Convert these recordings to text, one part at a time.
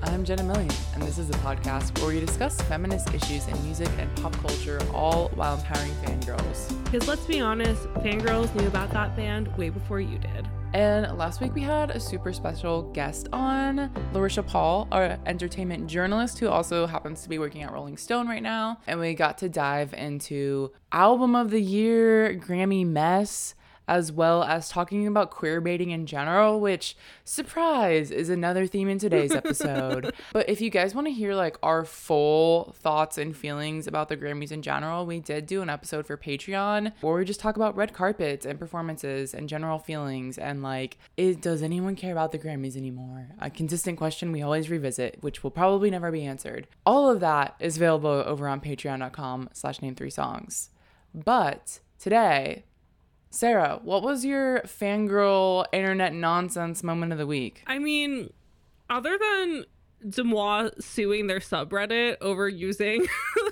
I'm Jenna Millian, and this is a podcast where we discuss feminist issues in music and pop culture, all while empowering fangirls. Because let's be honest, fangirls knew about that band way before you did. And last week we had a super special guest on, Larisha Paul, our entertainment journalist who also happens to be working at Rolling Stone right now. And we got to dive into album of the year, Grammy mess, as well as talking about queer baiting in general, which, surprise, is another theme in today's episode. but if you guys want to hear like our full thoughts and feelings about the Grammys in general, we did do an episode for Patreon where we just talk about red carpets and performances and general feelings and like, is, does anyone care about the Grammys anymore? A consistent question we always revisit, which will probably never be answered. All of that is available over on patreon.com slash name three songs. But today, Sarah, what was your fangirl internet nonsense moment of the week? I mean, other than DeuxMoi suing their subreddit over using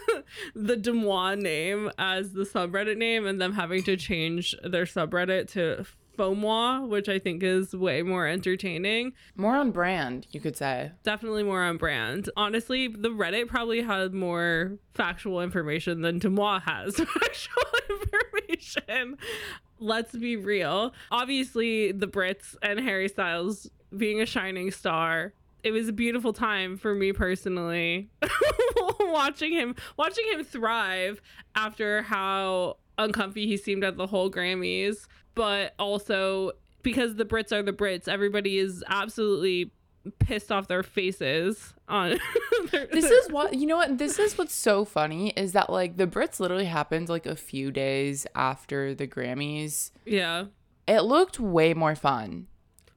the DeuxMoi name as the subreddit name and them having to change their subreddit to Fauxmoi, which I think is way more entertaining. More on brand, you could say. Definitely more on brand. Honestly, the Reddit probably had more factual information than DeuxMoi has factual information. Let's be real. Obviously, the Brits and Harry Styles being a shining star it was a beautiful time for me personally watching him watching him thrive after how uncomfy he seemed at the whole Grammys but also because the Brits are the Brits everybody is absolutely pissed off their faces on their, this is what you know what this is what's so funny is that like the brits literally happened like a few days after the grammys yeah it looked way more fun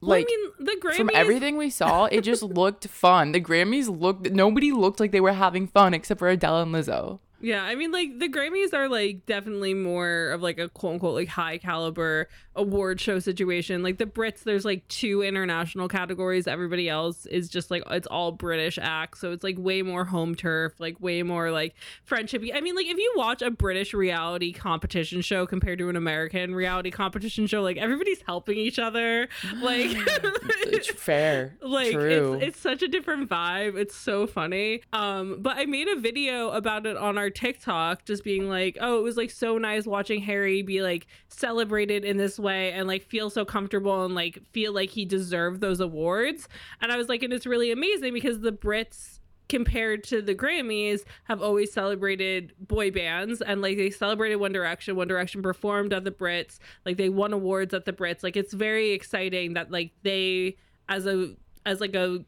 like well, I mean, the Grammys from everything we saw, it just looked fun. The Grammys looked nobody looked like they were having fun except for Adele and Lizzo. Yeah, I mean, like the Grammys are like definitely more of like a quote unquote like high caliber award show situation. Like the Brits, there's like two international categories. Everybody else is just like it's all British acts, so it's like way more home turf, like way more like friendshipy. I mean, like if you watch a British reality competition show compared to an American reality competition show, like everybody's helping each other. Like it's fair, like True. It's, it's such a different vibe. It's so funny. Um, but I made a video about it on our TikTok, just being like, oh, it was like so nice watching Harry be like celebrated in this way and like feel so comfortable and like feel like he deserved those awards. And I was like, and it's really amazing because the Brits compared to the Grammys have always celebrated boy bands and like they celebrated One Direction. One Direction performed at the Brits, like they won awards at the Brits. Like it's very exciting that like they as a as like a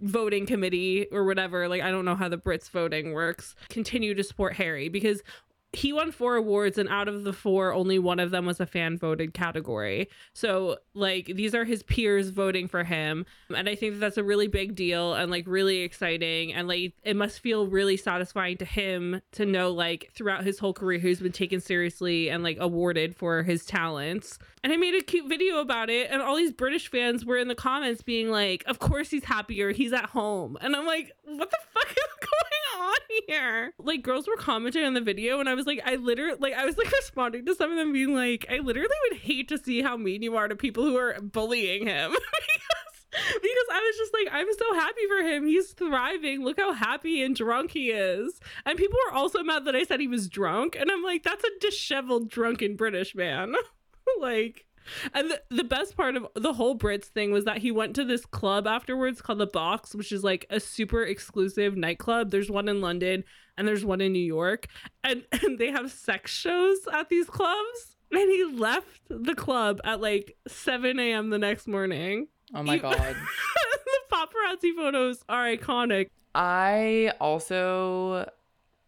voting committee or whatever like i don't know how the brits voting works continue to support harry because he won four awards and out of the four only one of them was a fan voted category. So like these are his peers voting for him. And i think that that's a really big deal and like really exciting. And like it must feel really satisfying to him to know like throughout his whole career he's been taken seriously and like awarded for his talents. And i made a cute video about it and all these british fans were in the comments being like of course he's happier. He's at home. And i'm like what the fuck is going on here? Like girls were commenting on the video and i was like i literally like i was like responding to some of them being like i literally would hate to see how mean you are to people who are bullying him because I was just like, I'm so happy for him. He's thriving. Look how happy and drunk he is. And people were also mad that I said he was drunk. And I'm like, that's a disheveled, drunken British man. like, and the, the best part of the whole Brits thing was that he went to this club afterwards called The Box, which is like a super exclusive nightclub. There's one in London and there's one in New York. And, and they have sex shows at these clubs. And he left the club at like 7 a.m. the next morning. Oh my god. the paparazzi photos are iconic. I also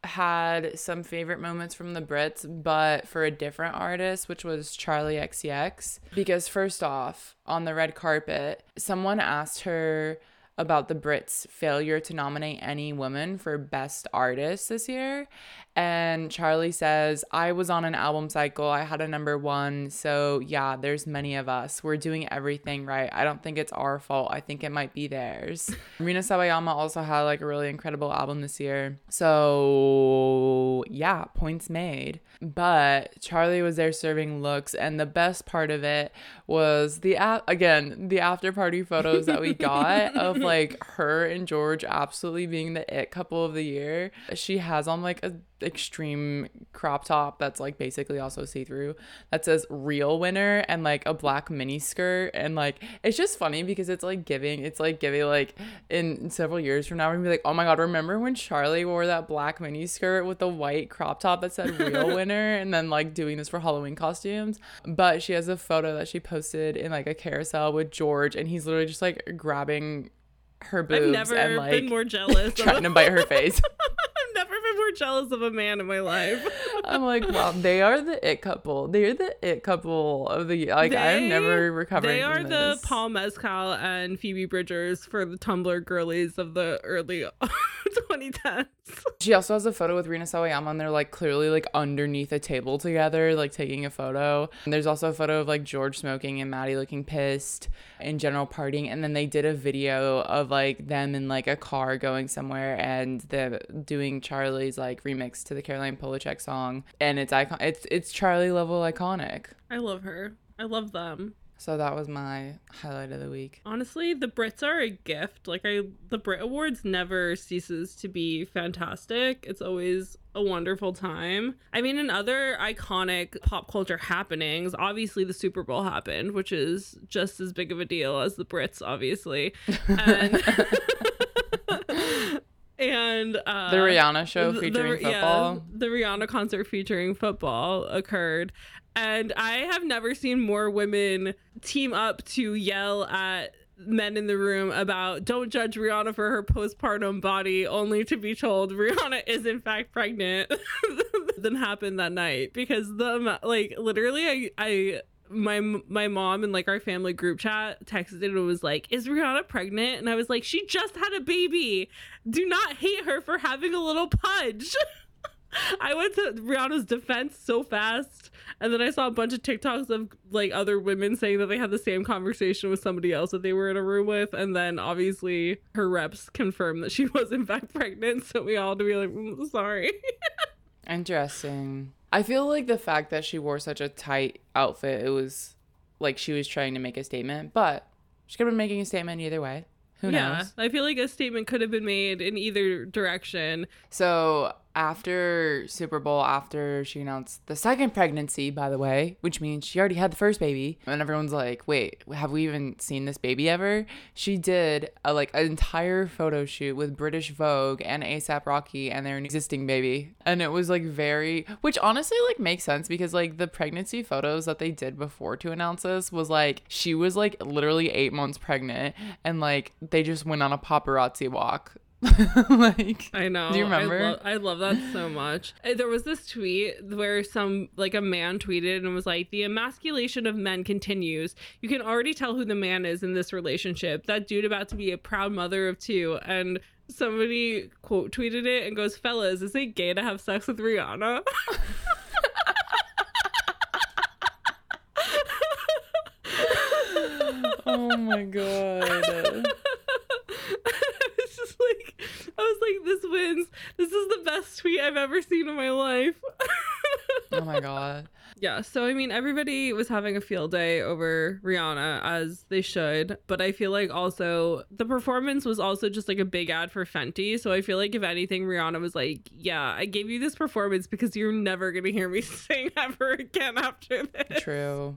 had some favorite moments from the Brits, but for a different artist, which was Charli XCX. Because, first off, on the red carpet, someone asked her about the Brits' failure to nominate any woman for Best Artist this year. And Charli says, I was on an album cycle. I had a number one. So, yeah, there's many of us. We're doing everything right. I don't think it's our fault. I think it might be theirs. Rina Sawayama also had like a really incredible album this year. So, yeah, points made. But Charli was there serving looks. And the best part of it was the, a- again, the after party photos that we got of like her and George absolutely being the it couple of the year. She has on like a extreme crop top that's like basically also see-through that says real winner and like a black mini skirt and like it's just funny because it's like giving it's like giving like in several years from now we're gonna be like oh my god remember when Charli wore that black mini skirt with the white crop top that said real winner and then like doing this for halloween costumes but she has a photo that she posted in like a carousel with george and he's literally just like grabbing her boobs I've never and like been more jealous. trying to bite her face never jealous of a man in my life. I'm like, wow, they are the it couple. They're the it couple of the year. Like, I'm never recovering. They are from the. Paul Mescal and Phoebe Bridgers for the Tumblr girlies of the early 2010s. She also has a photo with Rina Sawayama, and they're like clearly like underneath a table together, like taking a photo. And there's also a photo of like George smoking and Matty looking pissed in general partying. And then they did a video of like them in like a car going somewhere and them doing Charli's like remix to the Caroline Polachek song. And it's icon. It's it's Charlie level iconic. I love her. I love them. So that was my highlight of the week. Honestly, the Brits are a gift. Like I the Brit Awards never ceases to be fantastic. It's always a wonderful time. I mean, in other iconic pop culture happenings, obviously the Super Bowl happened, which is just as big of a deal as the Brits, obviously. And and uh The Rihanna show the- the- featuring yeah, football. the Rihanna concert featuring football occurred. And I have never seen more women team up to yell at men in the room about don't judge Rihanna for her postpartum body only to be told Rihanna is in fact pregnant than happened that night because the like literally I I my my mom and like our family group chat texted and was like, "Is Rihanna pregnant?" And I was like, "She just had a baby. Do not hate her for having a little pudge." I went to Rihanna's defense so fast, and then I saw a bunch of TikToks of like other women saying that they had the same conversation with somebody else that they were in a room with, and then obviously her reps confirmed that she was in fact pregnant. So we all had to be like, "Mm, "Sorry." Interesting. I feel like the fact that she wore such a tight outfit, it was like she was trying to make a statement, but she could have been making a statement either way. Who yeah, knows? I feel like a statement could have been made in either direction. So after Super Bowl, after she announced the second pregnancy, by the way, which means she already had the first baby, and everyone's like, "Wait, have we even seen this baby ever?" She did a like an entire photo shoot with British Vogue and ASAP Rocky and their existing baby, and it was like very, which honestly like makes sense because like the pregnancy photos that they did before to announce this was like she was like literally eight months pregnant, and like they just went on a paparazzi walk. like I know. Do you remember? I, lo- I love that so much. Uh, There was this tweet where some like a man tweeted and was like, "The emasculation of men continues. You can already tell who the man is in this relationship. That dude about to be a proud mother of two. And somebody quote tweeted it and goes, "Fellas, is it gay to have sex with Rihanna?" oh my god. it's just like I was like, "This wins. This is the best tweet I've ever seen in my life." Oh my god. Yeah, so I mean, everybody was having a field day over Rihanna as they should, but I feel like also the performance was also just like a big ad for Fenty. So I feel like if anything, Rihanna was like, "Yeah, I gave you this performance because you're never gonna hear me sing ever again after this." True.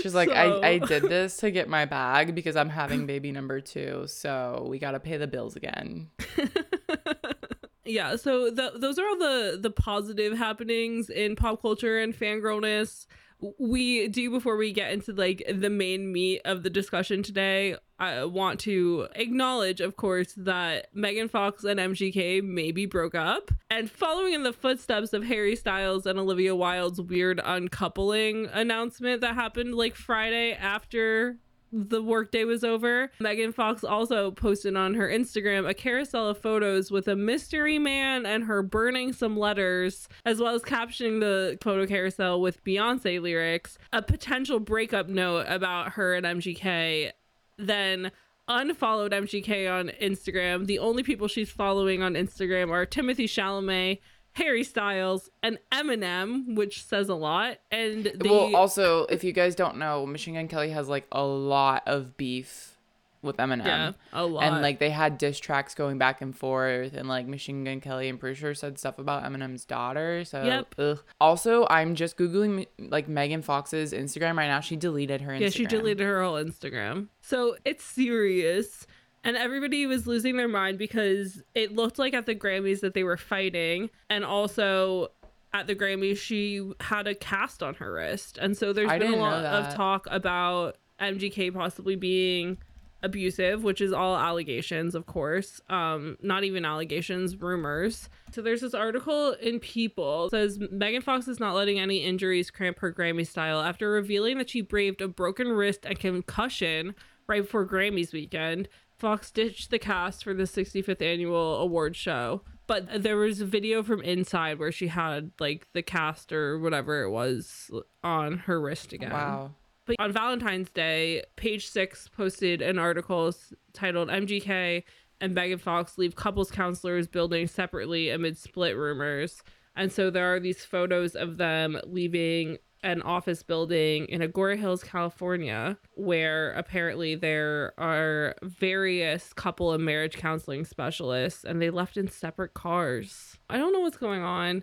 She's like, So- I, I did this to get my bag because I'm having baby number two, so we gotta pay the bills again. yeah so th- those are all the the positive happenings in pop culture and fangirlness. We do before we get into like the main meat of the discussion today i want to acknowledge of course that megan fox and mgk maybe broke up. And following in the footsteps of harry styles and olivia wilde's weird uncoupling announcement that happened like friday after the workday was over. Megan Fox also posted on her Instagram a carousel of photos with a mystery man and her burning some letters, as well as captioning the photo carousel with Beyonce lyrics, a potential breakup note about her and MGK. Then unfollowed MGK on Instagram. The only people she's following on Instagram are Timothy Chalamet, Harry Styles, and Eminem, which says a lot. And they, well, also, if you guys don't know, Machine Gun Kelly has like a lot of beef with Eminem. yeah, a lot. And like they had diss tracks going back and forth, and like Machine Gun Kelly, I'm pretty sure said stuff about Eminem's daughter. So, Yep. ugh. also, I'm just googling like Megan Fox's Instagram right now. She deleted her Instagram. yeah, she deleted her whole Instagram. So it's serious. And everybody was losing their mind because it looked like at the Grammys that they were fighting. And also at the Grammys, she had a cast on her wrist. And so there's I been a lot of talk about MGK possibly being abusive, which is all allegations, of course. Um, not even allegations, rumors. So there's this article in People says Megan Fox is not letting any injuries cramp her Grammy style after revealing that she braved a broken wrist and concussion right before Grammys weekend. Fox ditched the cast for the 65th annual award show. But there was a video from inside where she had like the cast or whatever it was on her wrist again. Wow. But on Valentine's Day, Page Six posted an article titled "MGK and Megan Fox leave couples counselors building separately amid split rumors." And so there are these photos of them leaving an office building in Agoura Hills, California, where apparently there are various couple and marriage counseling specialists, and they left in separate cars. I don't know what's going on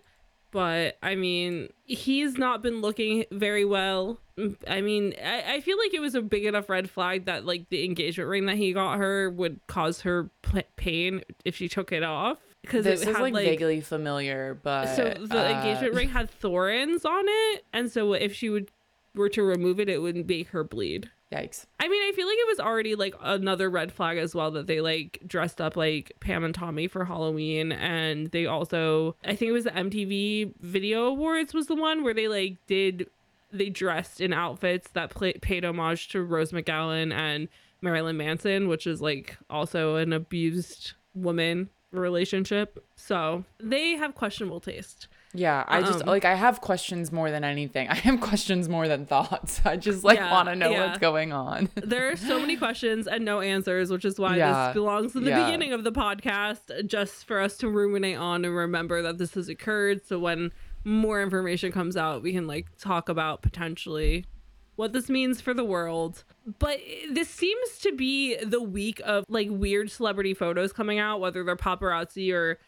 but I mean, he's not been looking very well. I mean, I, I feel like it was a big enough red flag that like the engagement ring that he got her would cause her pain if she took it off because This it is had like, like, vaguely familiar, but so the uh, engagement ring had thorns on it, and so if she would were to remove it, it wouldn't make her bleed. Yikes! I mean, I feel like it was already like another red flag as well that they like dressed up like Pam and Tommy for Halloween. And they also, I think it was the MTV Video Awards was the one where they like did, they dressed in outfits that pla paid homage to Rose McGowan and Marilyn Manson, which is like also an abused woman relationship. So they have questionable taste. Yeah, I just Um, like I have questions more than anything. I have questions more than thoughts. I just like Yeah, want to know yeah. what's going on. there are so many questions and no answers, which is why Yeah, this belongs in the beginning of the podcast, just for us to ruminate on and remember that this has occurred. So when more information comes out, we can like talk about potentially what this means for the world. But this seems to be the week of like weird celebrity photos coming out, whether they're paparazzi or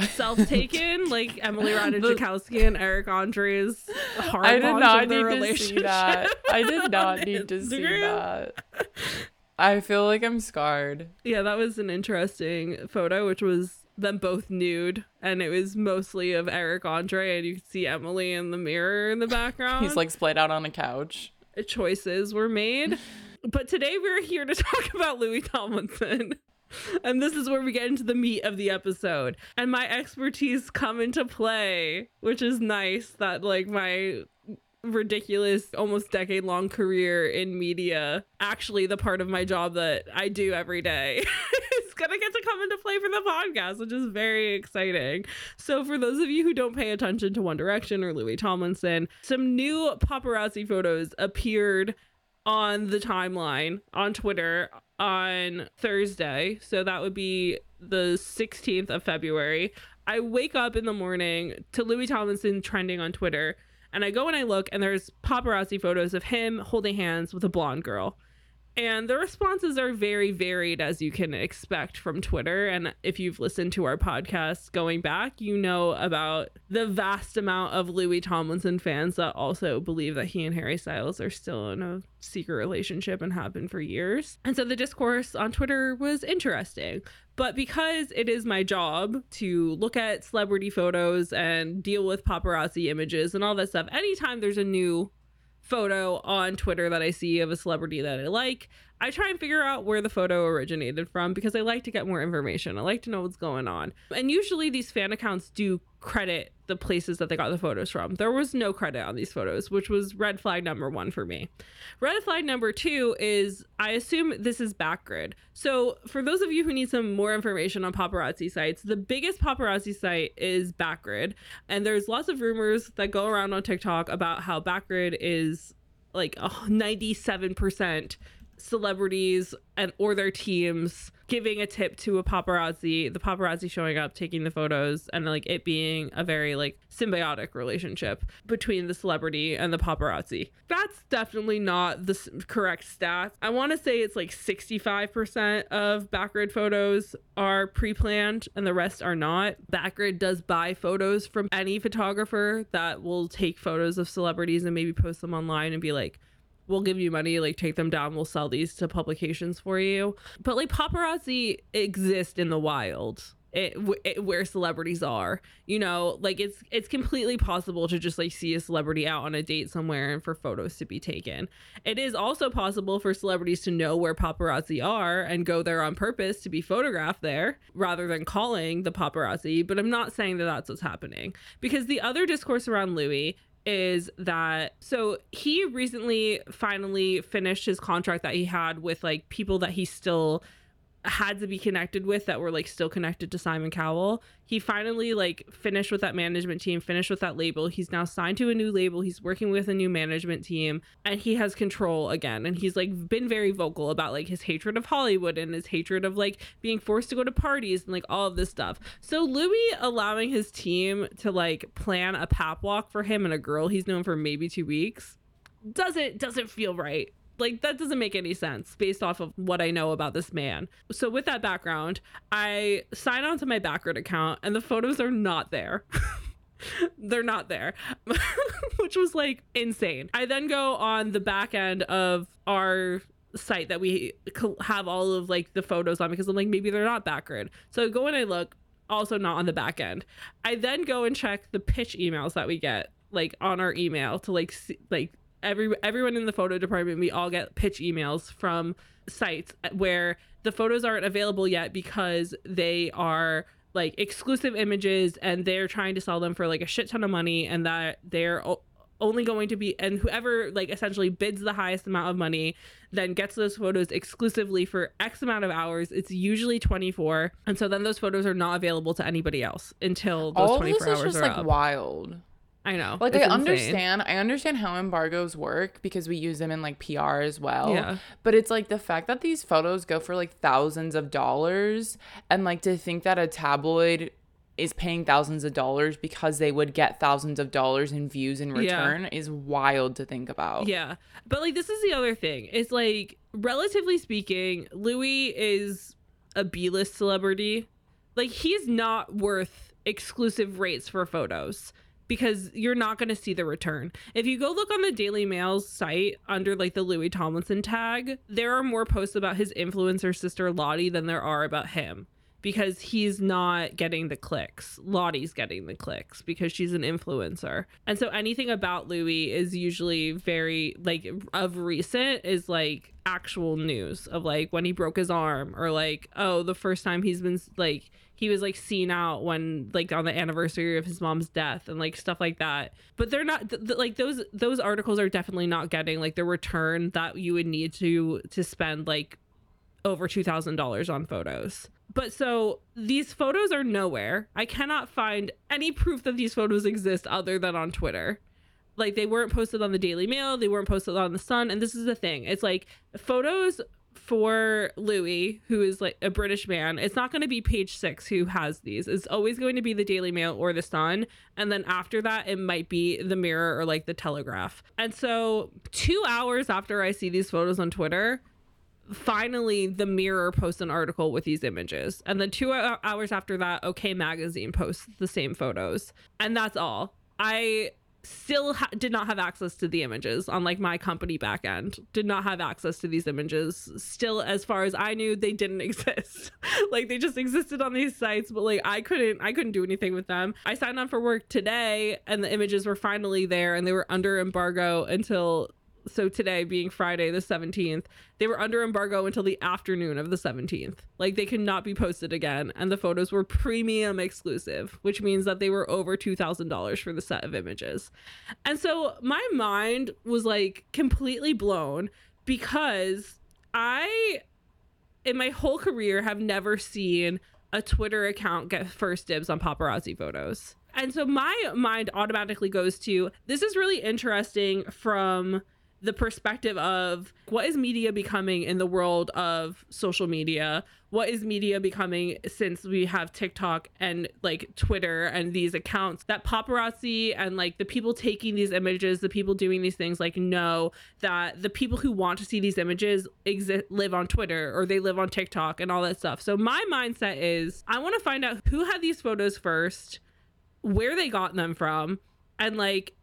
self-taken, like Emily Ratajkowski and Eric Andre's hard I did not need to see that. I did not need to see that. I feel like I'm scarred. Yeah, that was an interesting photo, which was them both nude, and it was mostly of Eric Andre, and you could see Emily in the mirror in the background. He's like splayed out on a couch. Choices were made. But today we're here to talk about Louis Tomlinson. And this is where we get into the meat of the episode. And my expertise come into play, which is nice that like my ridiculous almost decade long career in media actually the part of my job that I do every day gonna get to come into play for the podcast which is very exciting so for those of you who don't pay attention to One Direction or Louis Tomlinson some new paparazzi photos appeared on the timeline on Twitter on Thursday. So that would be the 16th of February. I wake up in the morning to Louis Tomlinson trending on Twitter, and I go and I look, and there's paparazzi photos of him holding hands with a blonde girl. And the responses are very varied, as you can expect from Twitter. And if you've listened to our podcast going back, you know about the vast amount of Louis Tomlinson fans that also believe that he and Harry Styles are still in a secret relationship and have been for years. And so the discourse on Twitter was interesting. But because it is my job to look at celebrity photos and deal with paparazzi images and all that stuff, anytime there's a new photo on Twitter that I see of a celebrity that I like, I try and figure out where the photo originated from because I like to get more information. I like to know what's going on. And usually these fan accounts do credit the places that they got the photos from. There was no credit on these photos, which was red flag number one for me. Red flag number two is I assume this is Backgrid. So, for those of you who need some more information on paparazzi sites, the biggest paparazzi site is Backgrid. And there's lots of rumors that go around on TikTok about how Backgrid is like 97% celebrities and or their teams giving a tip to a paparazzi the paparazzi showing up taking the photos and like it being a very like symbiotic relationship between the celebrity and the paparazzi. That's definitely not the correct stats. I want to say it's like 65% of backgrid photos are pre-planned and the rest are not. Backgrid does buy photos from any photographer that will take photos of celebrities and maybe post them online and be like we'll give you money, like take them down, we'll sell these to publications for you. But like paparazzi exist in the wild. It, it, where celebrities are you know like it's it's completely possible to just like see a celebrity out on a date somewhere and for photos to be taken it is also possible for celebrities to know where paparazzi are and go there on purpose to be photographed there rather than calling the paparazzi but i'm not saying that that's what's happening because the other discourse around louis is that so he recently finally finished his contract that he had with like people that he still had to be connected with that were like still connected to Simon Cowell. He finally like finished with that management team, finished with that label. He's now signed to a new label. He's working with a new management team and he has control again. And he's like been very vocal about like his hatred of Hollywood and his hatred of like being forced to go to parties and like all of this stuff. So Louis allowing his team to like plan a pap walk for him and a girl he's known for maybe 2 weeks doesn't doesn't feel right like that doesn't make any sense based off of what I know about this man. So with that background, I sign on to my Backgrid account and the photos are not there. They're not there, which was like insane. I then go on the back end of our site that we have all of like the photos on because I'm like maybe they're not Backgrid. So I go and I look, also not on the back end. I then go and check the pitch emails that we get like on our email to like see, like every everyone in the photo department we all get pitch emails from sites where the photos aren't available yet because they are like exclusive images and they're trying to sell them for like a shit ton of money and that they're only going to be and whoever like essentially bids the highest amount of money then gets those photos exclusively for x amount of hours. It's usually 24 and so then those photos are not available to anybody else until those All 24 this is hours just are like up. wild I know. Like It's I insane. understand, I understand how embargoes work because we use them in like PR as well. Yeah. But it's like the fact that these photos go for like thousands of dollars and like to think that a tabloid is paying thousands of dollars because they would get thousands of dollars in views in Yeah. return is wild to think about. Yeah. But like this is the other thing. It's like relatively speaking, Louis is a B-list celebrity. Like he's not worth exclusive rates for photos because you're not going to see the return. If you go look on the Daily Mail's site under like the Louis Tomlinson tag, there are more posts about his influencer sister Lottie than there are about him because he's not getting the clicks. Lottie's getting the clicks because she's an influencer. And so anything about Louis is usually very like of recent is like actual news of like when he broke his arm or like oh the first time he's been like he was like seen out when like on the anniversary of his mom's death and like stuff like that but they're not th- th- like those those articles are definitely not getting like the return that you would need to to spend like over $2,000 on photos. But so these photos are nowhere. I cannot find any proof that these photos exist other than on Twitter. Like they weren't posted on the Daily Mail, they weren't posted on the Sun, and this is the thing. It's like photos for Louis, who is like a British man, it's not going to be page six who has these. It's always going to be the Daily Mail or the Sun. And then after that, it might be the Mirror or like the Telegraph. And so, two hours after I see these photos on Twitter, finally the mirror posts an article with these images and then two hours after that okay magazine posts the same photos and that's all i still ha- did not have access to the images on like my company back end. Did not have access to these images. Still as far as i knew they didn't exist. Like they just existed on these sites but like i couldn't i couldn't do anything with them. I signed on for work today and the images were finally there and they were under embargo until so today being Friday the 17th, they were under embargo until the afternoon of the 17th. Like they could not be posted again. And the photos were premium exclusive, which means that they were over $2,000 for the set of images. And so my mind was like completely blown because I, in my whole career, have never seen a Twitter account get first dibs on paparazzi photos. And so my mind automatically goes to this is really interesting from the perspective of what is media becoming in the world of social media? What is media becoming since we have TikTok and like Twitter and these accounts that paparazzi and like the people taking these images, the people doing these things, like know that the people who want to see these images exist live on Twitter or they live on TikTok and all that stuff. So my mindset is I want to find out who had these photos first, where they got them from, and like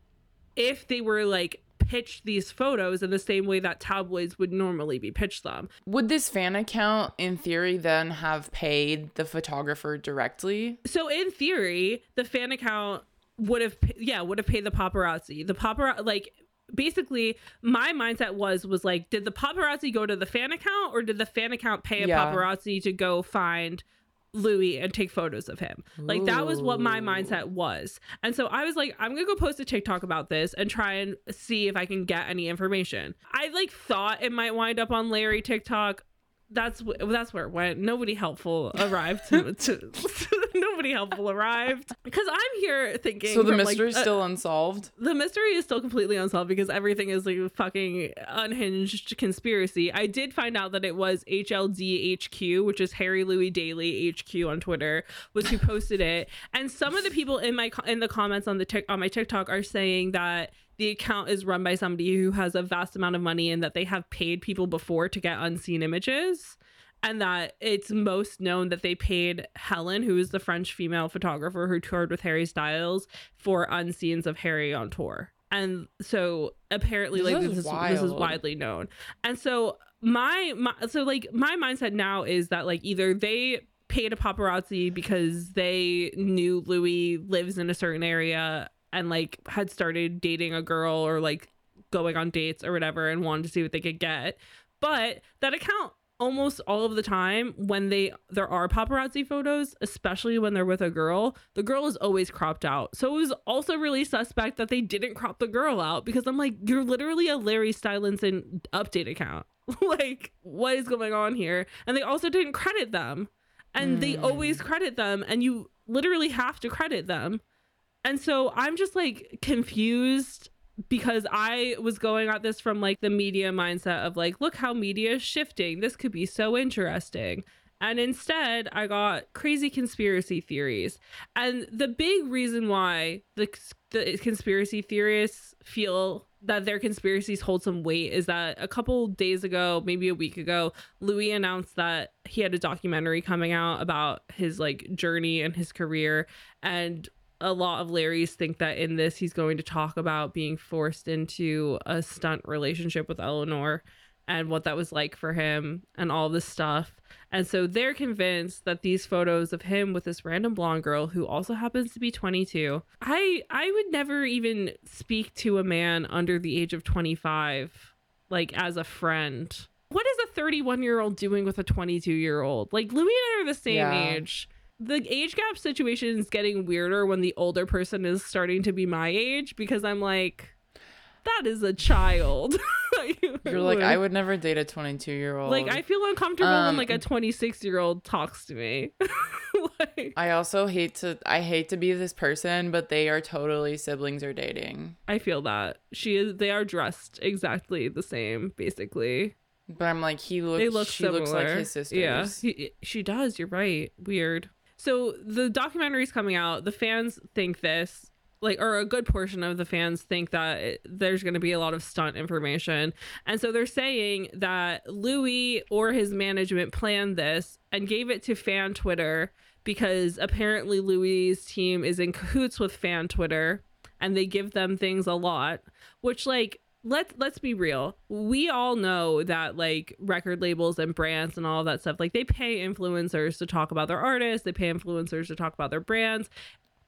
if they were like pitched these photos in the same way that tabloids would normally be pitched them. Would this fan account, in theory, then have paid the photographer directly? So, in theory, the fan account would have, yeah, would have paid the paparazzi. The paparazzi, like, basically my mindset was was like did the paparazzi go to the fan account or did the fan account pay a yeah. paparazzi to go find Louis and take photos of him. Like that was what my mindset was. And so I was like, I'm gonna go post a TikTok about this and try and see if I can get any information. I like thought it might wind up on Larry TikTok that's that's where it went. Nobody helpful arrived to, to nobody helpful arrived because I'm here thinking. So the mystery is like, still uh, unsolved. The mystery is still completely unsolved because everything is like a fucking unhinged conspiracy. I did find out that it was HLDHQ, which is Harry Louis Daily HQ on Twitter, was who posted it, and some of the people in my in the comments on the tic, on my TikTok are saying that the account is run by somebody who has a vast amount of money and that they have paid people before to get unseen images and that it's most known that they paid Helen, who is the French female photographer who toured with Harry Styles, for unseens of Harry on tour. And so apparently, this like is this, is, this is widely known. And so my, my so like my mindset now is that like either they paid a paparazzi because they knew Louis lives in a certain area and like had started dating a girl or like going on dates or whatever and wanted to see what they could get. But that account almost all of the time when they there are paparazzi photos, especially when they're with a girl, the girl is always cropped out. So it was also really suspect that they didn't crop the girl out because I'm like, you're literally a Larry Stylinson update account. like, what is going on here? And they also didn't credit them. And mm. they always hmm. credit them and you literally have to credit them. And so I'm just like confused because I was going at this from like the media mindset of like, look how media is shifting. This could be so interesting. And instead, I got crazy conspiracy theories. And the big reason why the, the conspiracy theorists feel that their conspiracies hold some weight is that a couple days ago, maybe a week ago, Louis announced that he had a documentary coming out about his like journey and his career. And a lot of Larry's think that in this he's going to talk about being forced into a stunt relationship with Eleanor and what that was like for him and all this stuff. And so they're convinced that these photos of him with this random blonde girl who also happens to be 22. I I would never even speak to a man under the age of 25 like as a friend. What is a 31 year old doing with a 22 year old? Like Louis and I are the same yeah. age the age gap situation is getting weirder when the older person is starting to be my age because I'm like, that is a child. You're like, I would never date a 22 year old. Like, I feel uncomfortable um, when like a 26 year old talks to me. like, I also hate to, I hate to be this person, but they are totally siblings or dating. I feel that she is. They are dressed exactly the same, basically. But I'm like, he looks. They look she similar. looks like his sisters. Yeah, he, she does. You're right. Weird. So the documentary's coming out. The fans think this, like, or a good portion of the fans think that it, there's going to be a lot of stunt information. And so they're saying that Louis or his management planned this and gave it to fan Twitter because apparently Louis's team is in cahoots with fan Twitter and they give them things a lot, which, like, let's let's be real. We all know that like record labels and brands and all that stuff, like they pay influencers to talk about their artists, they pay influencers to talk about their brands.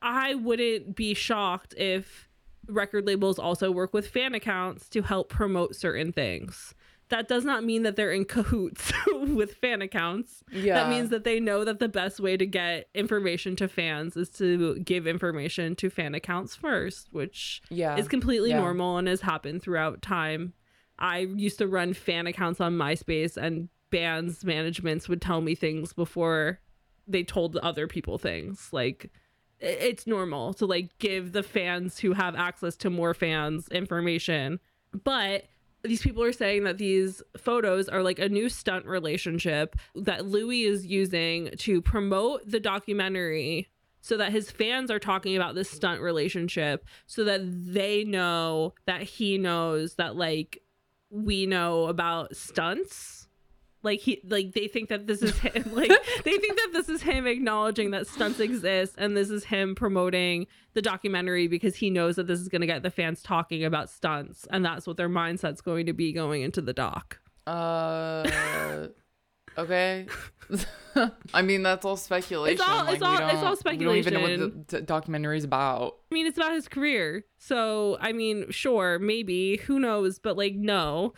I wouldn't be shocked if record labels also work with fan accounts to help promote certain things. That does not mean that they're in cahoots with fan accounts. Yeah. That means that they know that the best way to get information to fans is to give information to fan accounts first, which Yeah. is completely Yeah. normal and has happened throughout time. I used to run fan accounts on MySpace, and bands managements would tell me things before they told other people things. Like, it's normal to like give the fans who have access to more fans information. But these people are saying that these photos are like a new stunt relationship that Louis is using to promote the documentary so that his fans are talking about this stunt relationship so that they know that he knows that like we know about stunts like he like they think that this is him like they think that this is him acknowledging that stunts exist and this is him promoting the documentary because he knows that this is going to get the fans talking about stunts and that's what their mindset's going to be going into the doc Uh, okay. I mean, that's all speculation. It's all- it's we all- it's all don't- We don't even know what speculation. the documentary is about. I mean, it's about his career. So, I mean, sure, maybe, who knows, but like, no.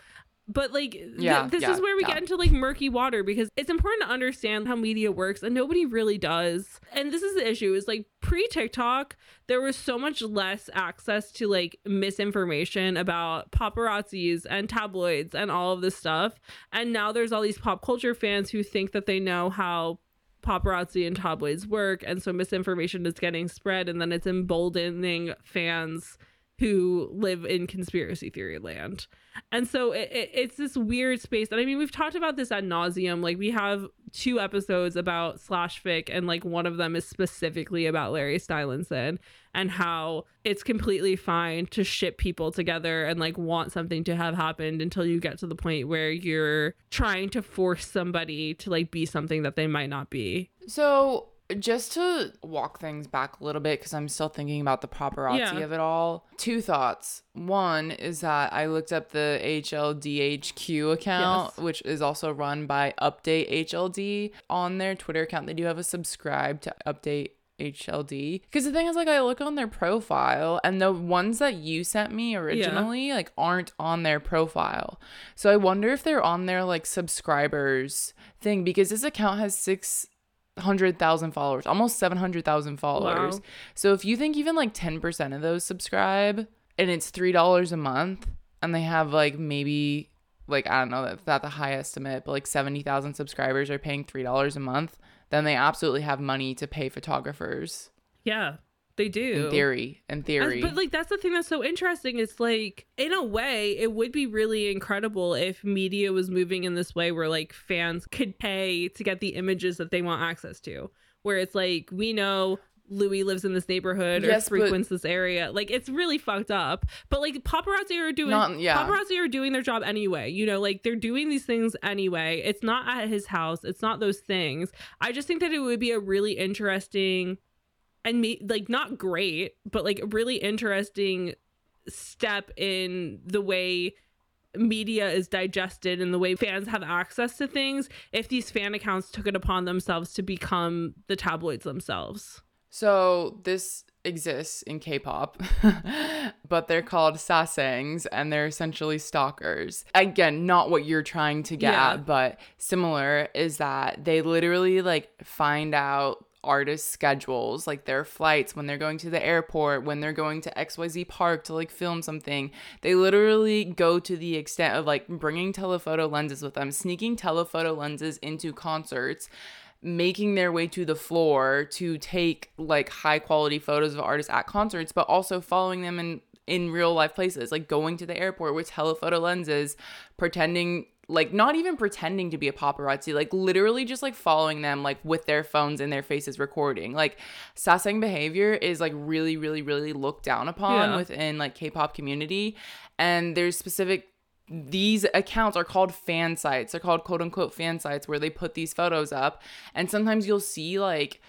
But like, th- this yeah, is where we yeah. get into like murky water because it's important to understand how media works and nobody really does. And this is the issue is like pre TikTok, there was so much less access to like misinformation about paparazzis and tabloids and all of this stuff. And now there's all these pop culture fans who think that they know how paparazzi and tabloids work and so misinformation is getting spread and then it's emboldening fans who live in conspiracy theory land and so it, it, it's this weird space. And i mean we've talked about this ad nauseum like we have two episodes about slash fic and like one of them is specifically about larry stylinson and how it's completely fine to ship people together and like want something to have happened until you get to the point where you're trying to force somebody to like be something that they might not be. So, just to walk things back a little bit, because I'm still thinking about the paparazzi Yeah. of it all. Two thoughts. One is that I looked up the HLDHQ account, Yes. which is also run by Update HLD on their Twitter account. They do have a subscribe to Update HLD. Because the thing is, like, I look on their profile, and the ones that you sent me originally, like, aren't on their profile. So I wonder if they're on their like subscribers thing because this account has six hundred thousand followers, almost seven hundred thousand followers. Wow. So if you think even like ten percent of those subscribe, and it's three dollars a month, and they have like maybe like I don't know that's not the high estimate, but like seventy thousand subscribers are paying three dollars a month, then they absolutely have money to pay photographers. yeah they do In theory, in As- theory, But like that's the thing that's so interesting. It's like in a way, it would be really incredible if media was moving in this way where like fans could pay to get the images that they want access to. Where it's like we know Louis lives in this neighborhood Yes, or but- frequents this area. Like it's really fucked up. But like paparazzi are doing Not- yeah. paparazzi are doing their job anyway. You know, like they're doing these things anyway. It's not at his house. It's not those things. I just think that it would be a really interesting and me like not great, but like really interesting step in the way media is digested and the way fans have access to things if these fan accounts took it upon themselves to become the tabloids themselves. So this exists in K-pop, but they're called sasaengs and they're essentially stalkers. Again, not what you're trying to get Yeah. at, but similar is that they literally like find out artists schedules like their flights when they're going to the airport when they're going to xyz park to like film something they literally go to the extent of like bringing telephoto lenses with them sneaking telephoto lenses into concerts making their way to the floor to take like high quality photos of artists at concerts, but also following them in in real life places, like going to the airport with telephoto lenses, pretending like not even pretending to be a paparazzi, like literally just like following them like with their phones in their faces recording. Like sasaeng behavior is like really, really, really looked down upon Yeah. within like K-pop community. And there's specific these accounts are called fan sites. They're called quote unquote fan sites where they put these photos up. And sometimes you'll see like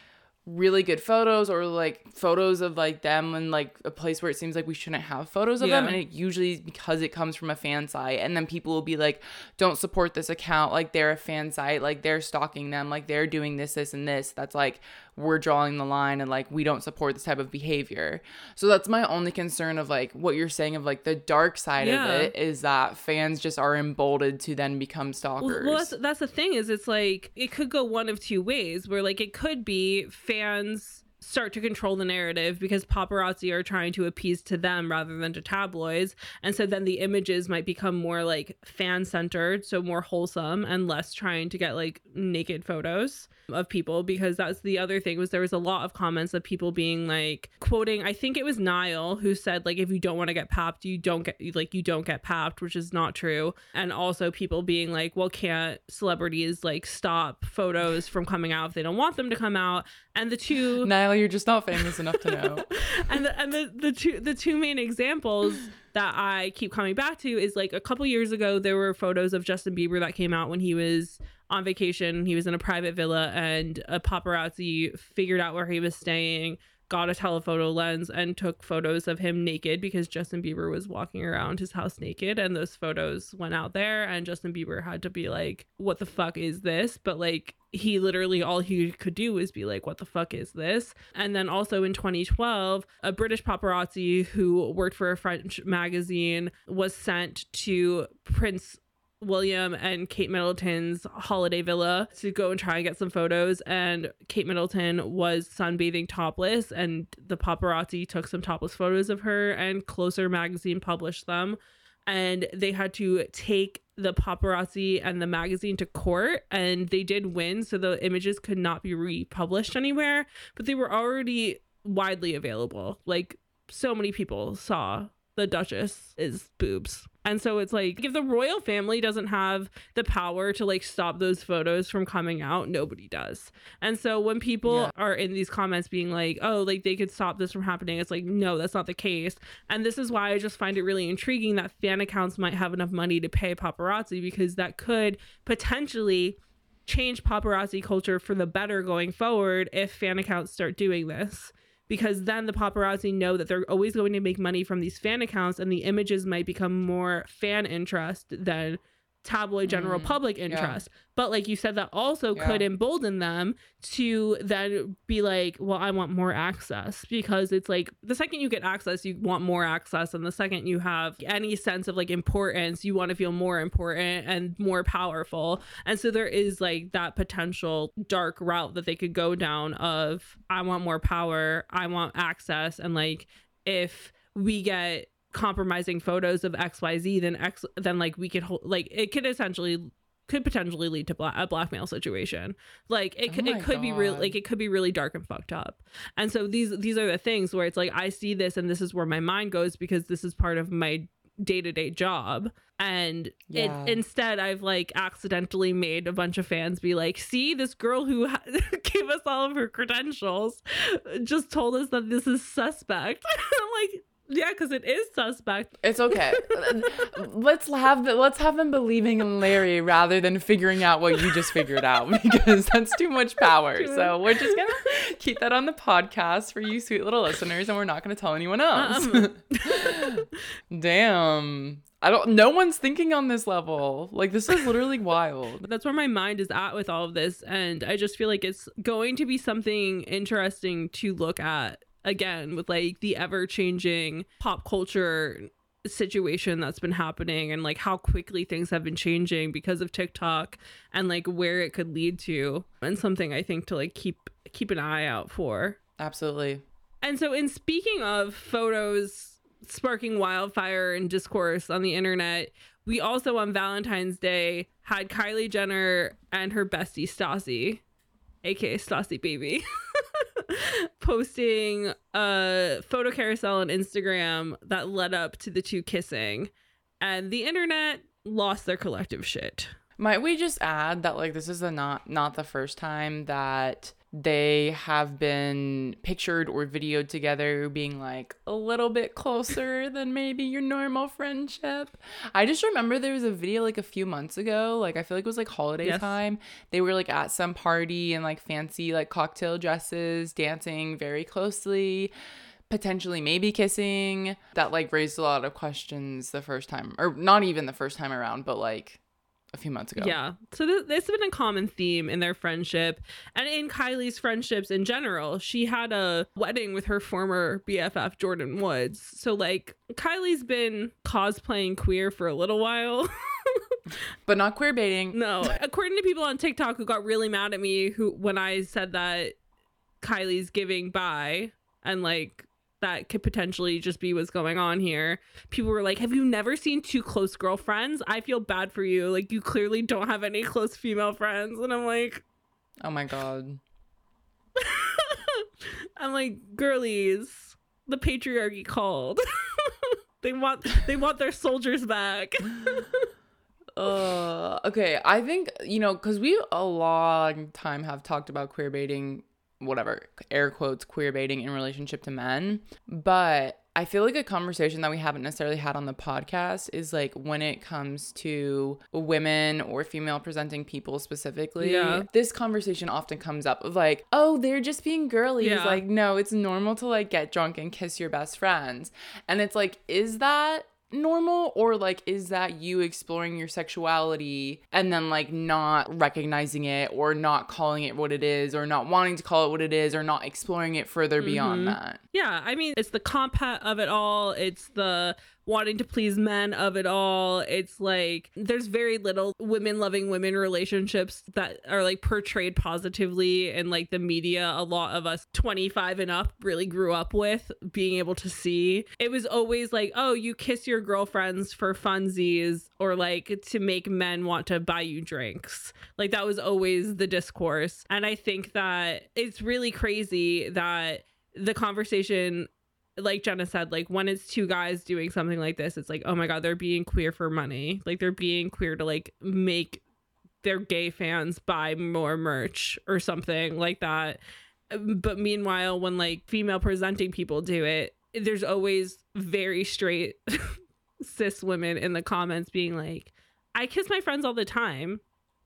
really good photos or like photos of like them in like a place where it seems like we shouldn't have photos of them. And it usually is because it comes from a fan site. And then people will be like don't support this account. Like they're a fan site. Like they're stalking them. Like they're doing this this and this. That's like we're drawing the line and like we don't support this type of behavior. So that's my only concern of like what you're saying of like the dark side Yeah. of it is that fans just are emboldened to then become stalkers. Well, well, that's that's the thing is it's like it could go one of two ways where like it could be fans start to control the narrative because paparazzi are trying to appease to them rather than to tabloids. And so then the images might become more like fan centered so more wholesome and less trying to get like naked photos of people. Because that's the other thing was there was a lot of comments of people being like quoting I think it was Niall who said like if you don't want to get papped you don't get like you don't get papped which is not true. And also people being like well can't celebrities like stop photos from coming out if they don't want them to come out? And the two Niall, you're just not famous enough to know. and the, and the, the two the two main examples that I keep coming back to is like a couple years ago there were photos of Justin Bieber that came out when he was on vacation. He was in a private villa and a paparazzi figured out where he was staying, got a telephoto lens and took photos of him naked because Justin Bieber was walking around his house naked and those photos went out there and Justin Bieber had to be like what the fuck is this? But like he literally all he could do was be like what the fuck is this and then also in 2012 a british paparazzi who worked for a french magazine was sent to prince William and Kate Middleton's holiday villa to go and try and get some photos. And Kate Middleton was sunbathing topless, and the paparazzi took some topless photos of her, and Closer magazine published them. And they had to take the paparazzi and the magazine to court, and they did win. So the images could not be republished anywhere, but they were already widely available. Like, so many people saw the Duchess is boobs. And so it's like if the royal family doesn't have the power to like stop those photos from coming out, nobody does. And so when people Yeah. are in these comments being like, "Oh, like they could stop this from happening." It's like, "No, that's not the case." And this is why I just find it really intriguing that fan accounts might have enough money to pay paparazzi because that could potentially change paparazzi culture for the better going forward if fan accounts start doing this because then the paparazzi know that they're always going to make money from these fan accounts and the images might become more fan interest than tabloid general Mm, public yeah. interest but like you said that also Yeah. could embolden them to then be like well i want more access because it's like the second you get access you want more access and the second you have any sense of like importance you want to feel more important and more powerful and so there is like that potential dark route that they could go down of I want more power, I want access and like if we get compromising photos of XYZ then X then like we could hold like it could essentially could potentially lead to bla- a blackmail situation. Like it Oh could my it could be real like it could be really dark and fucked up. And so these these are the things where it's like I see this and this is where my mind goes because this is part of my day-to-day job and Yeah. it, instead i've like accidentally made a bunch of fans be like see this girl who ha- gave us all of her credentials just told us that this is suspect i'm like yeah because it is suspect It's okay. let's have the, let's have them believing in Larry rather than figuring out what you just figured out because that's too much power. So we're just gonna keep that on the podcast for you sweet little listeners, and we're not gonna tell anyone else. Um. Damn. I don't. No one's thinking on this level. Like this is literally wild. But that's where my mind is at with all of this. And I just feel like it's going to be something interesting to look at again with like the ever changing pop culture situation that's been happening and like how quickly things have been changing because of TikTok and like where it could lead to and something I think to like keep keep an eye out for. Absolutely. And so, in speaking of photos sparking wildfire and discourse on the internet, we also on Valentine's Day had Kylie Jenner and her bestie Stassie, aka Stassie Baby, posting a photo carousel on Instagram that led up to the two kissing. And the internet lost their collective shit. Might we just add that like this is a not not the first time that they have been pictured or videoed together being like a little bit closer than maybe your normal friendship. I just remember there was a video like a few months ago, like I feel like it was like holiday Yes. time. They were like at some party in like fancy like cocktail dresses, dancing very closely potentially maybe kissing that like raised a lot of questions the first time or not even the first time around but like a few months ago. Yeah. So th- this has been a common theme in their friendship and in Kylie's friendships in general. She had a wedding with her former BFF, Jordyn Woods. So, like, Kylie's been cosplaying queer for a little while. But not queer baiting. no, according to people on TikTok who got really mad at me who when I said that Kylie's giving bi and like that could potentially just be what's going on here. People were like, "Have you never seen two close girlfriends? I feel bad for you. Like you clearly don't have any close female friends." And I'm like, Oh my god. I'm like, "Girlies, the patriarchy called. they want they want their soldiers back." Uh, okay, I think you know because we a long time have talked about queer baiting, whatever air quotes queer baiting in relationship to men, but I feel like a conversation that we haven't necessarily had on the podcast is like when it comes to women or female presenting people specifically. Yeah. This conversation often comes up of like, oh, they're just being girly. Yeah. Like, no, it's normal to like get drunk and kiss your best friends. And it's like, is that normal or like is that you exploring your sexuality and then like not recognizing it or not calling it what it is or not wanting to call it what it is or not exploring it further beyond mm-hmm. that Yeah, I mean, it's the comphet of it all. It's the wanting to please men of it all. It's like there's very little women loving women relationships that are like portrayed positively in like the media. A lot of us 25 and up really grew up with being able to see. It was always like, oh, you kiss your girlfriends for funsies or like to make men want to buy you drinks. Like that was always the discourse. And I think that it's really crazy that the conversation like Jenna said, like when it's two guys doing something like this, it's like, oh my god, they're being queer for money. Like they're being queer to like make their gay fans buy more merch or something like that. But meanwhile, when like female presenting people do it, there's always very straight cis women in the comments being like, I kiss my friends all the time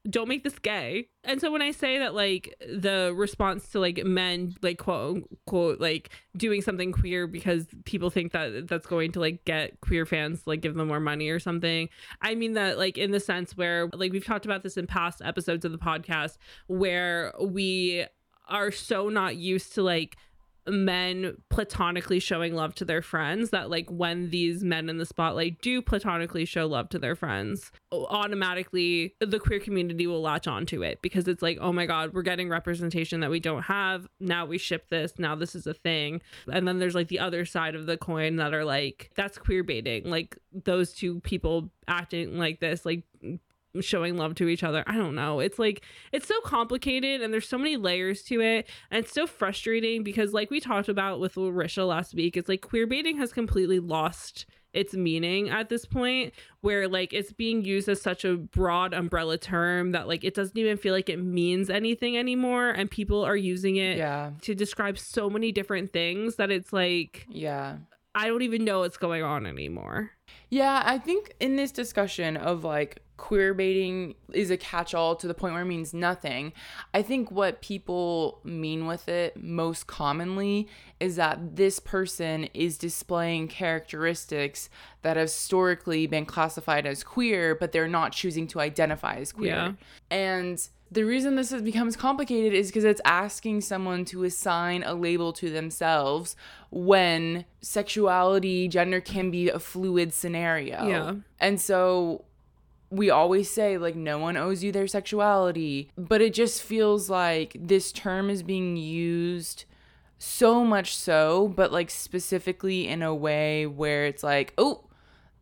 don't make this gay. And so when I say that like the response to like men like quote unquote like doing something queer because people think that that's going to like get queer fans like give them more money or something. I mean that like in the sense where like we've talked about this in past episodes of the podcast where we are so not used to like men platonically showing love to their friends that like when these men in the spotlight do platonically show love to their friends automatically the queer community will latch onto it because it's like oh my god we're getting representation that we don't have. Now we ship this. Now this is a thing. And then there's like the other side of the coin that are like that's queer baiting. Like those two people acting like this like showing love to each other. I don't know. It's like it's so complicated and there's so many layers to it. And it's so frustrating because like we talked about with Larisha last week, it's like queer baiting has completely lost its meaning at this point where like it's being used as such a broad umbrella term that like it doesn't even feel like it means anything anymore and people are using it yeah to describe so many different things that it's like yeah I don't even know what's going on anymore. Yeah, I think in this discussion of like queer baiting is a catch all to the point where it means nothing, I think what people mean with it most commonly is that this person is displaying characteristics that have historically been classified as queer, but they're not choosing to identify as queer. Yeah. And the reason this is, becomes complicated is because it's asking someone to assign a label to themselves when sexuality, gender can be a fluid scenario. Yeah. And so we always say, like, no one owes you their sexuality, but it just feels like this term is being used so much so, but like specifically in a way where it's like, oh,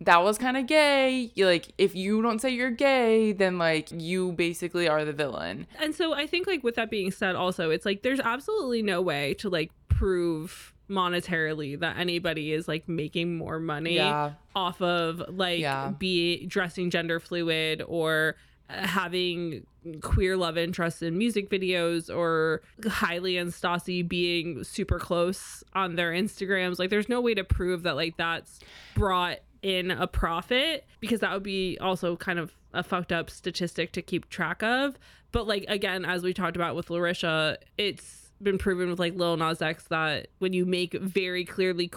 that was kind of gay. Like if you don't say you're gay, then like you basically are the villain. And so I think like with that being said also it's like there's absolutely no way to like prove monetarily that anybody is like making more money Yeah. off of like Yeah. be dressing gender fluid or uh, having queer love interests in music videos or Kylie and Stassie being super close on their Instagrams. Like there's no way to prove that like that's brought in a profit because that would be also kind of a fucked up statistic to keep track of. But like again, as we talked about with Larisha, it's been proven with like Lil Nas X that when you make very clearly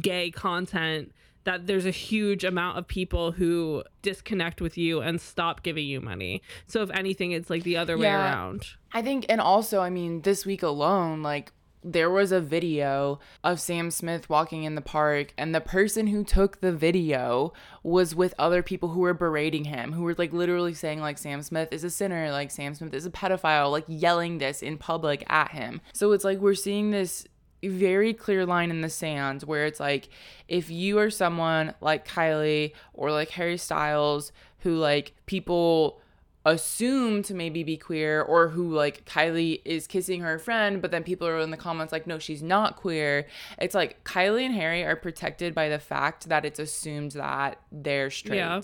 gay content that there's a huge amount of people who disconnect with you and stop giving you money. So if anything, it's like the other way around. I think, and also, I mean, this week alone, like, there was a video of Sam Smith walking in the park, and the person who took the video was with other people who were berating him, who were like literally saying, like, Sam Smith is a sinner, like, Sam Smith is a pedophile, like, yelling this in public at him. So it's like we're seeing this very clear line in the sand where it's like if you are someone like Kylie or like Harry Styles who like people assume to maybe be queer or who like Kylie is kissing her friend but then people are in the comments like no she's not queer it's like Kylie and Harry are protected by the fact that it's assumed that they're straight Yeah.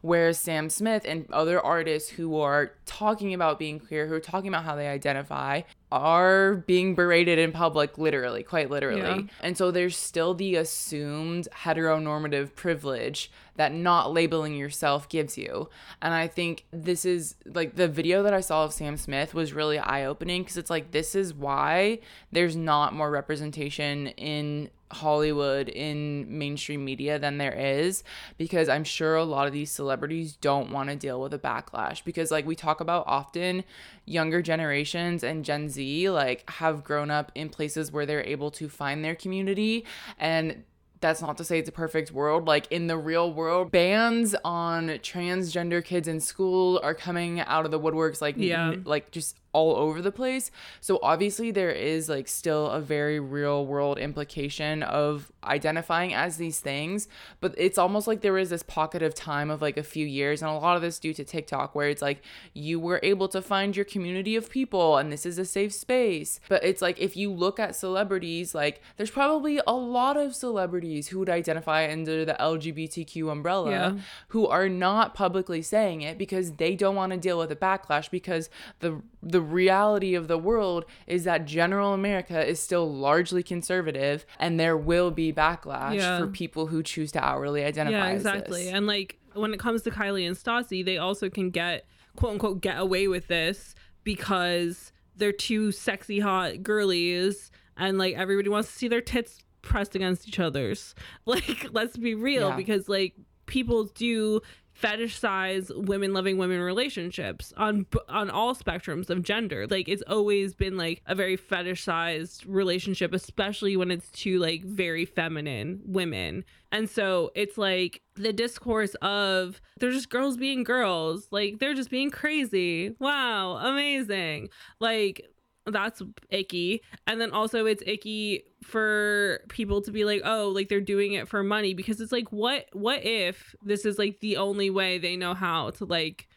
whereas Sam Smith and other artists who are talking about being queer who are talking about how they identify are being berated in public literally quite literally Yeah. and so there's still the assumed heteronormative privilege that not labeling yourself gives you. And I think this is like the video that I saw of Sam Smith was really eye opening because it's like, this is why there's not more representation in Hollywood in mainstream media than there is because I'm sure a lot of these celebrities don't want to deal with a backlash because like we talk about often younger generations and Gen Z like have grown up in places where they're able to find their community and that's not to say it's a perfect world. Like in the real world, bans on transgender kids in school are coming out of the woodworks, like Yeah. n- like just all over the place. So obviously there is like still a very real world implication of identifying as these things, but it's almost like there was this pocket of time of like a few years and a lot of this due to TikTok where it's like you were able to find your community of people and this is a safe space. But it's like if you look at celebrities, like there's probably a lot of celebrities who would identify under the LGBTQ umbrella Yeah. who are not publicly saying it because they don't want to deal with a backlash because the the reality of the world is that general America is still largely conservative and there will be backlash Yeah. for people who choose to outwardly identify yeah exactly and like when it comes to kylie and stassie they also can get quote unquote get away with this because they're two sexy hot girlies and like everybody wants to see their tits pressed against each other's like let's be real Yeah. because like people do fetishize women loving women relationships on on all spectrums of gender. Like it's always been like a very fetishized relationship especially when it's two like very feminine women. And so it's like the discourse of they're just girls being girls. Like they're just being crazy. Wow amazing. Like that's icky. And then also it's icky for people to be like oh like they're doing it for money because it's like what what if this is like the only way they know how to like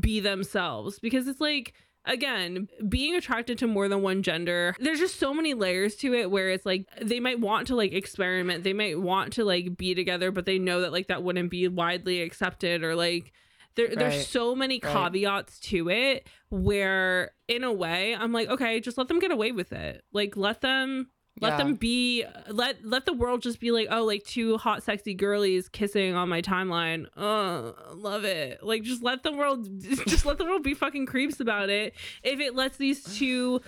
be themselves? Because it's like again being attracted to more than one gender there's just so many layers to it where it's like they might want to like experiment. They might want to like be together but they know that like that wouldn't be widely accepted or like there, Right. there's so many Right. caveats to it where in a way i'm like okay just let them get away with it like let them let Yeah. them be let let the world just be like oh like two hot sexy girlies kissing on my timeline oh love it like just let the world just let the world be fucking creeps about it if it lets these two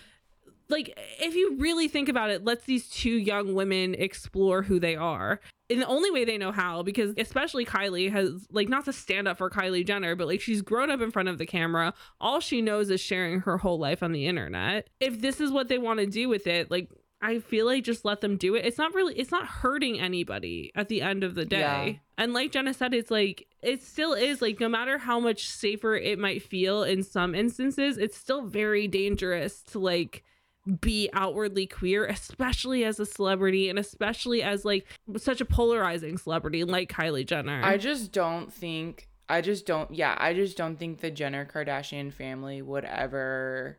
like if you really think about it lets these two young women explore who they are. In the only way they know how because especially kylie has like not to stand up for kylie jenner but like she's grown up in front of the camera. All she knows is sharing her whole life on the internet. If this is what they want to do with it like i feel like just let them do it. It's not really it's not hurting anybody at the end of the day. Yeah. and like jenna said it's like it still is like no matter how much safer it might feel in some instances it's still very dangerous to like be outwardly queer, especially as a celebrity and especially as like such a polarizing celebrity like Kylie Jenner. I just don't think I just don't yeah, I just don't think the Jenner Kardashian family would ever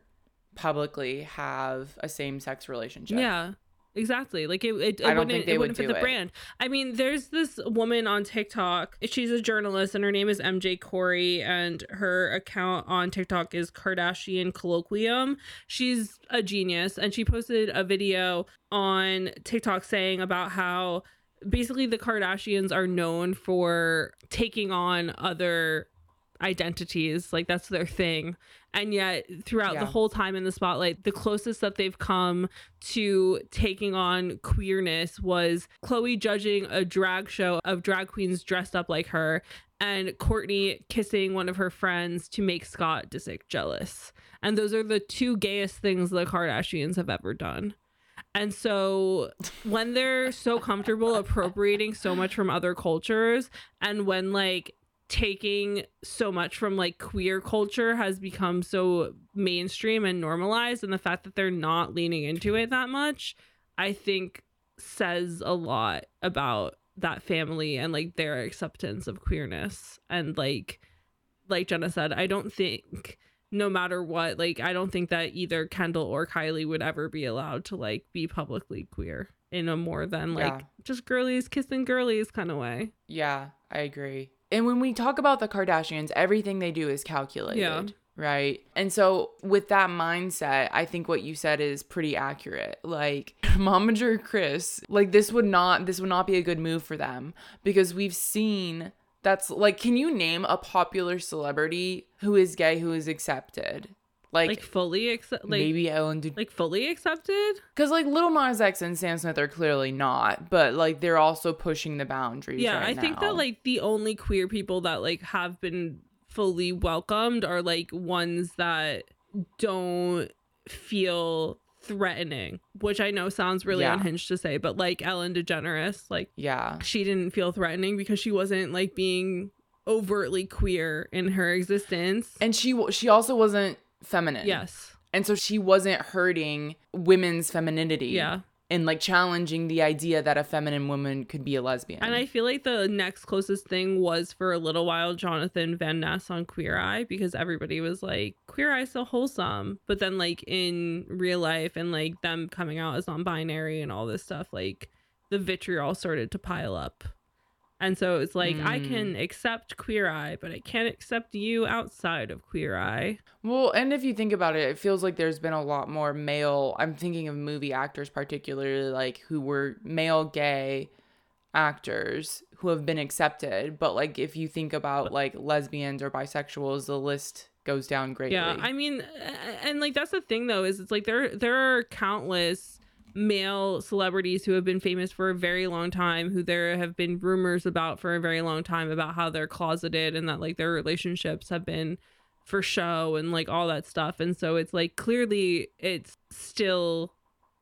publicly have a same-sex relationship. yeah. Exactly. Like it, it, it I don't wouldn't, think they it would wouldn't fit the it. brand. I mean, there's this woman on TikTok. She's a journalist and her name is MJ Corey and her account on TikTok is Kardashian Kolloquium. She's a genius and she posted a video on TikTok saying about how basically the Kardashians are known for taking on other identities like that's their thing. And yet throughout Yeah. the whole time in the spotlight the closest that they've come to taking on queerness was khloe judging a drag show of drag queens dressed up like her and kourtney kissing one of her friends to make scott disick jealous. And those are the two gayest things the kardashians have ever done. And so when they're so comfortable appropriating so much from other cultures and when like taking so much from like queer culture has become so mainstream and normalized and the fact that they're not leaning into it that much i think says a lot about that family and like their acceptance of queerness and like like jenna said i don't think no matter what like i don't think that either kendall or kylie would ever be allowed to like be publicly queer in a more than like Yeah. just girlies kissing girlies kind of way Yeah, I agree. And when we talk about the Kardashians, everything they do is calculated. Yeah. Right. And so, with that mindset, I think what you said is pretty accurate. Like, Momager Kris, like this would not this would not be a good move for them because we've seen that's like can you name a popular celebrity who is gay who is accepted? Like, like fully accept like maybe Ellen De- like fully accepted Because like Little Nas X and Sam Smith are clearly not, but like they're also pushing the boundaries. yeah right i think that like the only queer people that like have been fully welcomed are like ones that don't feel threatening which i know sounds really Yeah. unhinged to say but like ellen degeneres like yeah, she didn't feel threatening because she wasn't like being overtly queer in her existence and she she also wasn't feminine. yes and so she wasn't hurting women's femininity. yeah and like challenging the idea that a feminine woman could be a lesbian. And I feel like the next closest thing was for a little while Jonathan Van Ness on Queer Eye because everybody was like, Queer Eye so wholesome. But then like in real life and like them coming out as non binary and all this stuff, like the vitriol started to pile up. And so it's like I Mm. can accept Queer Eye, but I can't accept you outside of Queer Eye. Well, and if you think about it, it feels like there's been a lot more male. I'm thinking of movie actors, particularly like who were male gay actors who have been accepted. But like if you think about like lesbians or bisexuals, the list goes down greatly. Yeah, I mean, and like that's the thing though is it's like there there are countless male celebrities who have been famous for a very long time who there have been rumors about for a very long time about how they're closeted and that like their relationships have been for show and like all that stuff. And so it's like clearly it's still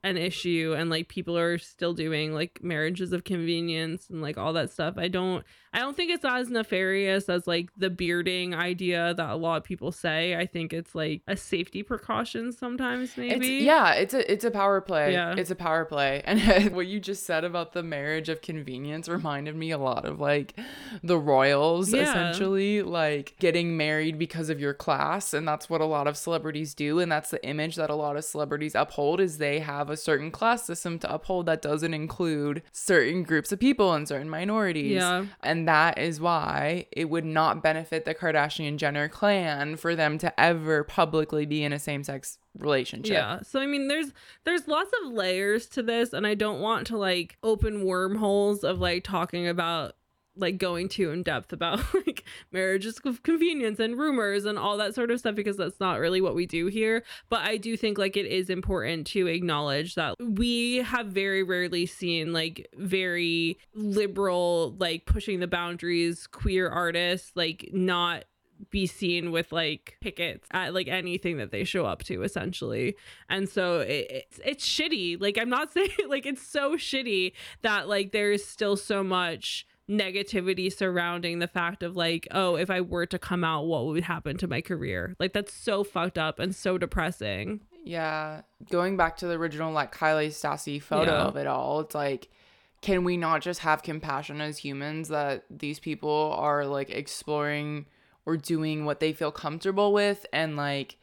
an issue and like people are still doing like marriages of convenience and like all that stuff. I don't I don't think it's as nefarious as like the bearding idea that a lot of people say. I think it's like a safety precaution sometimes maybe. It's, yeah, it's a it's a power play. Yeah. It's a power play. And what you just said about the marriage of convenience reminded me a lot of like the royals Yeah. essentially like getting married because of your class and that's what a lot of celebrities do and that's the image that a lot of celebrities uphold is they have a certain class system to uphold that doesn't include certain groups of people and certain minorities. Yeah. And that is why it would not benefit the Kardashian Jenner clan for them to ever publicly be in a same-sex relationship. Yeah. So I mean there's there's lots of layers to this and I don't want to like open wormholes of like talking about like going too in depth about like marriages of convenience and rumors and all that sort of stuff because that's not really what we do here. But i do think like it is important to acknowledge that we have very rarely seen like very liberal like pushing the boundaries queer artists like not be seen with like pickets at like anything that they show up to essentially. And so it, it's it's shitty. Like i'm not saying like it's so shitty that like there's still so much negativity surrounding the fact of like oh if i were to come out what would happen to my career like that's so fucked up and so depressing Yeah, going back to the original like Kylie Stassie photo Yeah. of it all, it's like, can we not just have compassion as humans that these people are like exploring or doing what they feel comfortable with, and like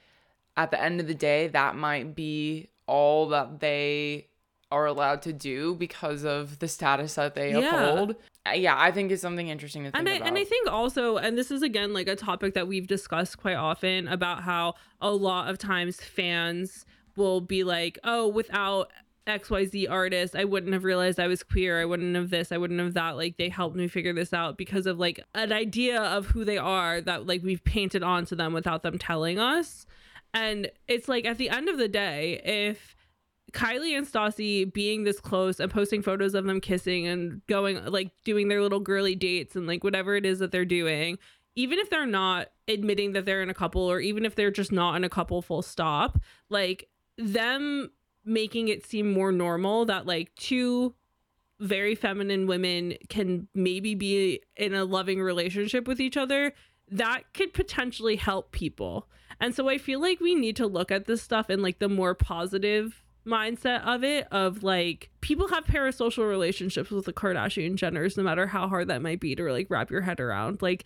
at the end of the day, that might be all that they are allowed to do because of the status that they Yeah. uphold. Yeah, I think it's something interesting to think and I, about. and I think also and this is again like a topic that we've discussed quite often about how a lot of times fans will be like oh without XYZ artist, I wouldn't have realized I was queer. I wouldn't have this, I wouldn't have that. Like they helped me figure this out because of like an idea of who they are that like we've painted onto them without them telling us. And it's like at the end of the day, if Kylie and Stassie being this close and posting photos of them kissing and going like doing their little girly dates and like whatever it is that they're doing, even if they're not admitting that they're in a couple or even if they're just not in a couple full stop, like them making it seem more normal that like two very feminine women can maybe be in a loving relationship with each other, that could potentially help people. And so I feel like we need to look at this stuff in like the more positive mindset of it of like people have parasocial relationships with the Kardashian Jenners no matter how hard that might be to like wrap your head around. Like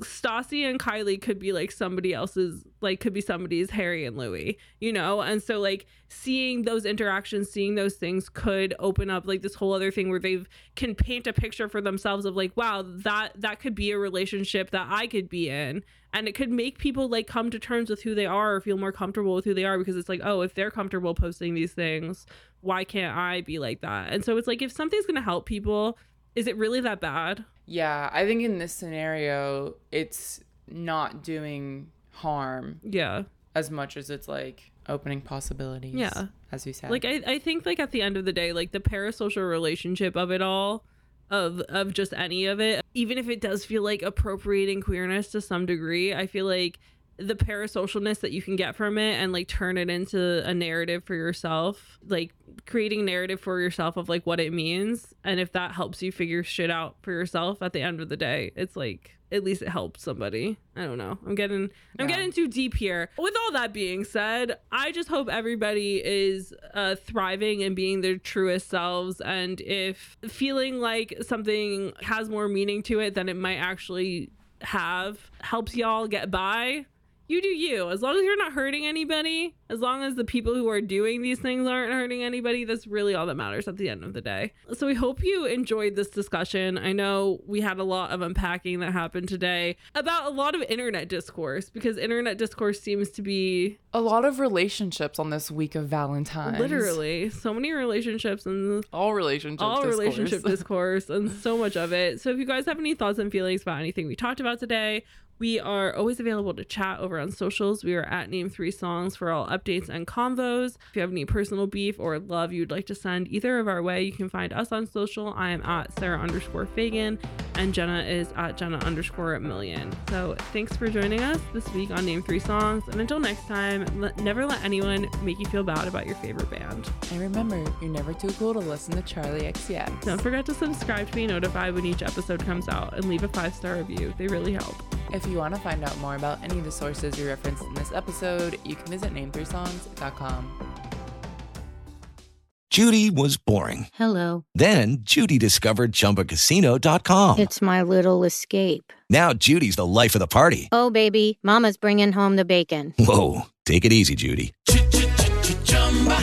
Stassie and Kylie could be like somebody else's, like could be somebody's Harry and Louis, you know? And so like seeing those interactions, seeing those things could open up like this whole other thing where they can paint a picture for themselves of like, wow, that that could be a relationship that I could be in. And it could make people like come to terms with who they are or feel more comfortable with who they are because it's like, oh, if they're comfortable posting these things, why can't I be like that? And so it's like if something's gonna help people, is it really that bad? Yeah, I think in this scenario, it's not doing harm Yeah. as much as it's like opening possibilities. Yeah. As we said. Like I, I think like at the end of the day, like the parasocial relationship of it all, of of just any of it, even if it does feel like appropriating queerness to some degree, I feel like the parasocialness that you can get from it and like turn it into a narrative for yourself, like creating a narrative for yourself of like what it means. And if that helps you figure shit out for yourself at the end of the day, it's like at least it helps somebody. I don't know. I'm getting I'm Yeah. getting too deep here. With all that being said, I just hope everybody is uh, thriving and being their truest selves. And if feeling like something has more meaning to it than it might actually have helps y'all get by, you do you. As long as you're not hurting anybody, as long as the people who are doing these things aren't hurting anybody, that's really all that matters at the end of the day. So we hope you enjoyed this discussion. I know we had a lot of unpacking that happened today about a lot of internet discourse because internet discourse seems to be a lot of relationships on this week of Valentine's. literally so many relationships and all relationships. all discourse. relationship discourse and so much of it. So if you guys have any thoughts and feelings about anything we talked about today, we are always available to chat over on socials. We are at Name Three Songs for all updates and convos. If you have any personal beef or love you'd like to send either of our way, you can find us on social. I am at Sarah underscore Fagan and Jenna is at Jenna underscore million. So thanks for joining us this week on Name Three Songs. And until next time, never let anyone make you feel bad about your favorite band. And remember, you're never too cool to listen to Charli XCX. Don't forget to subscribe to be notified when each episode comes out and leave a five star review. They really help. If you want to find out more about any of the sources we referenced in this episode, you can visit name3songs.com. Judy was boring. Hello. Then Judy discovered ChumbaCasino.com. It's my little escape. Now Judy's the life of the party. Oh, baby, Mama's bringing home the bacon. Whoa, take it easy, Judy.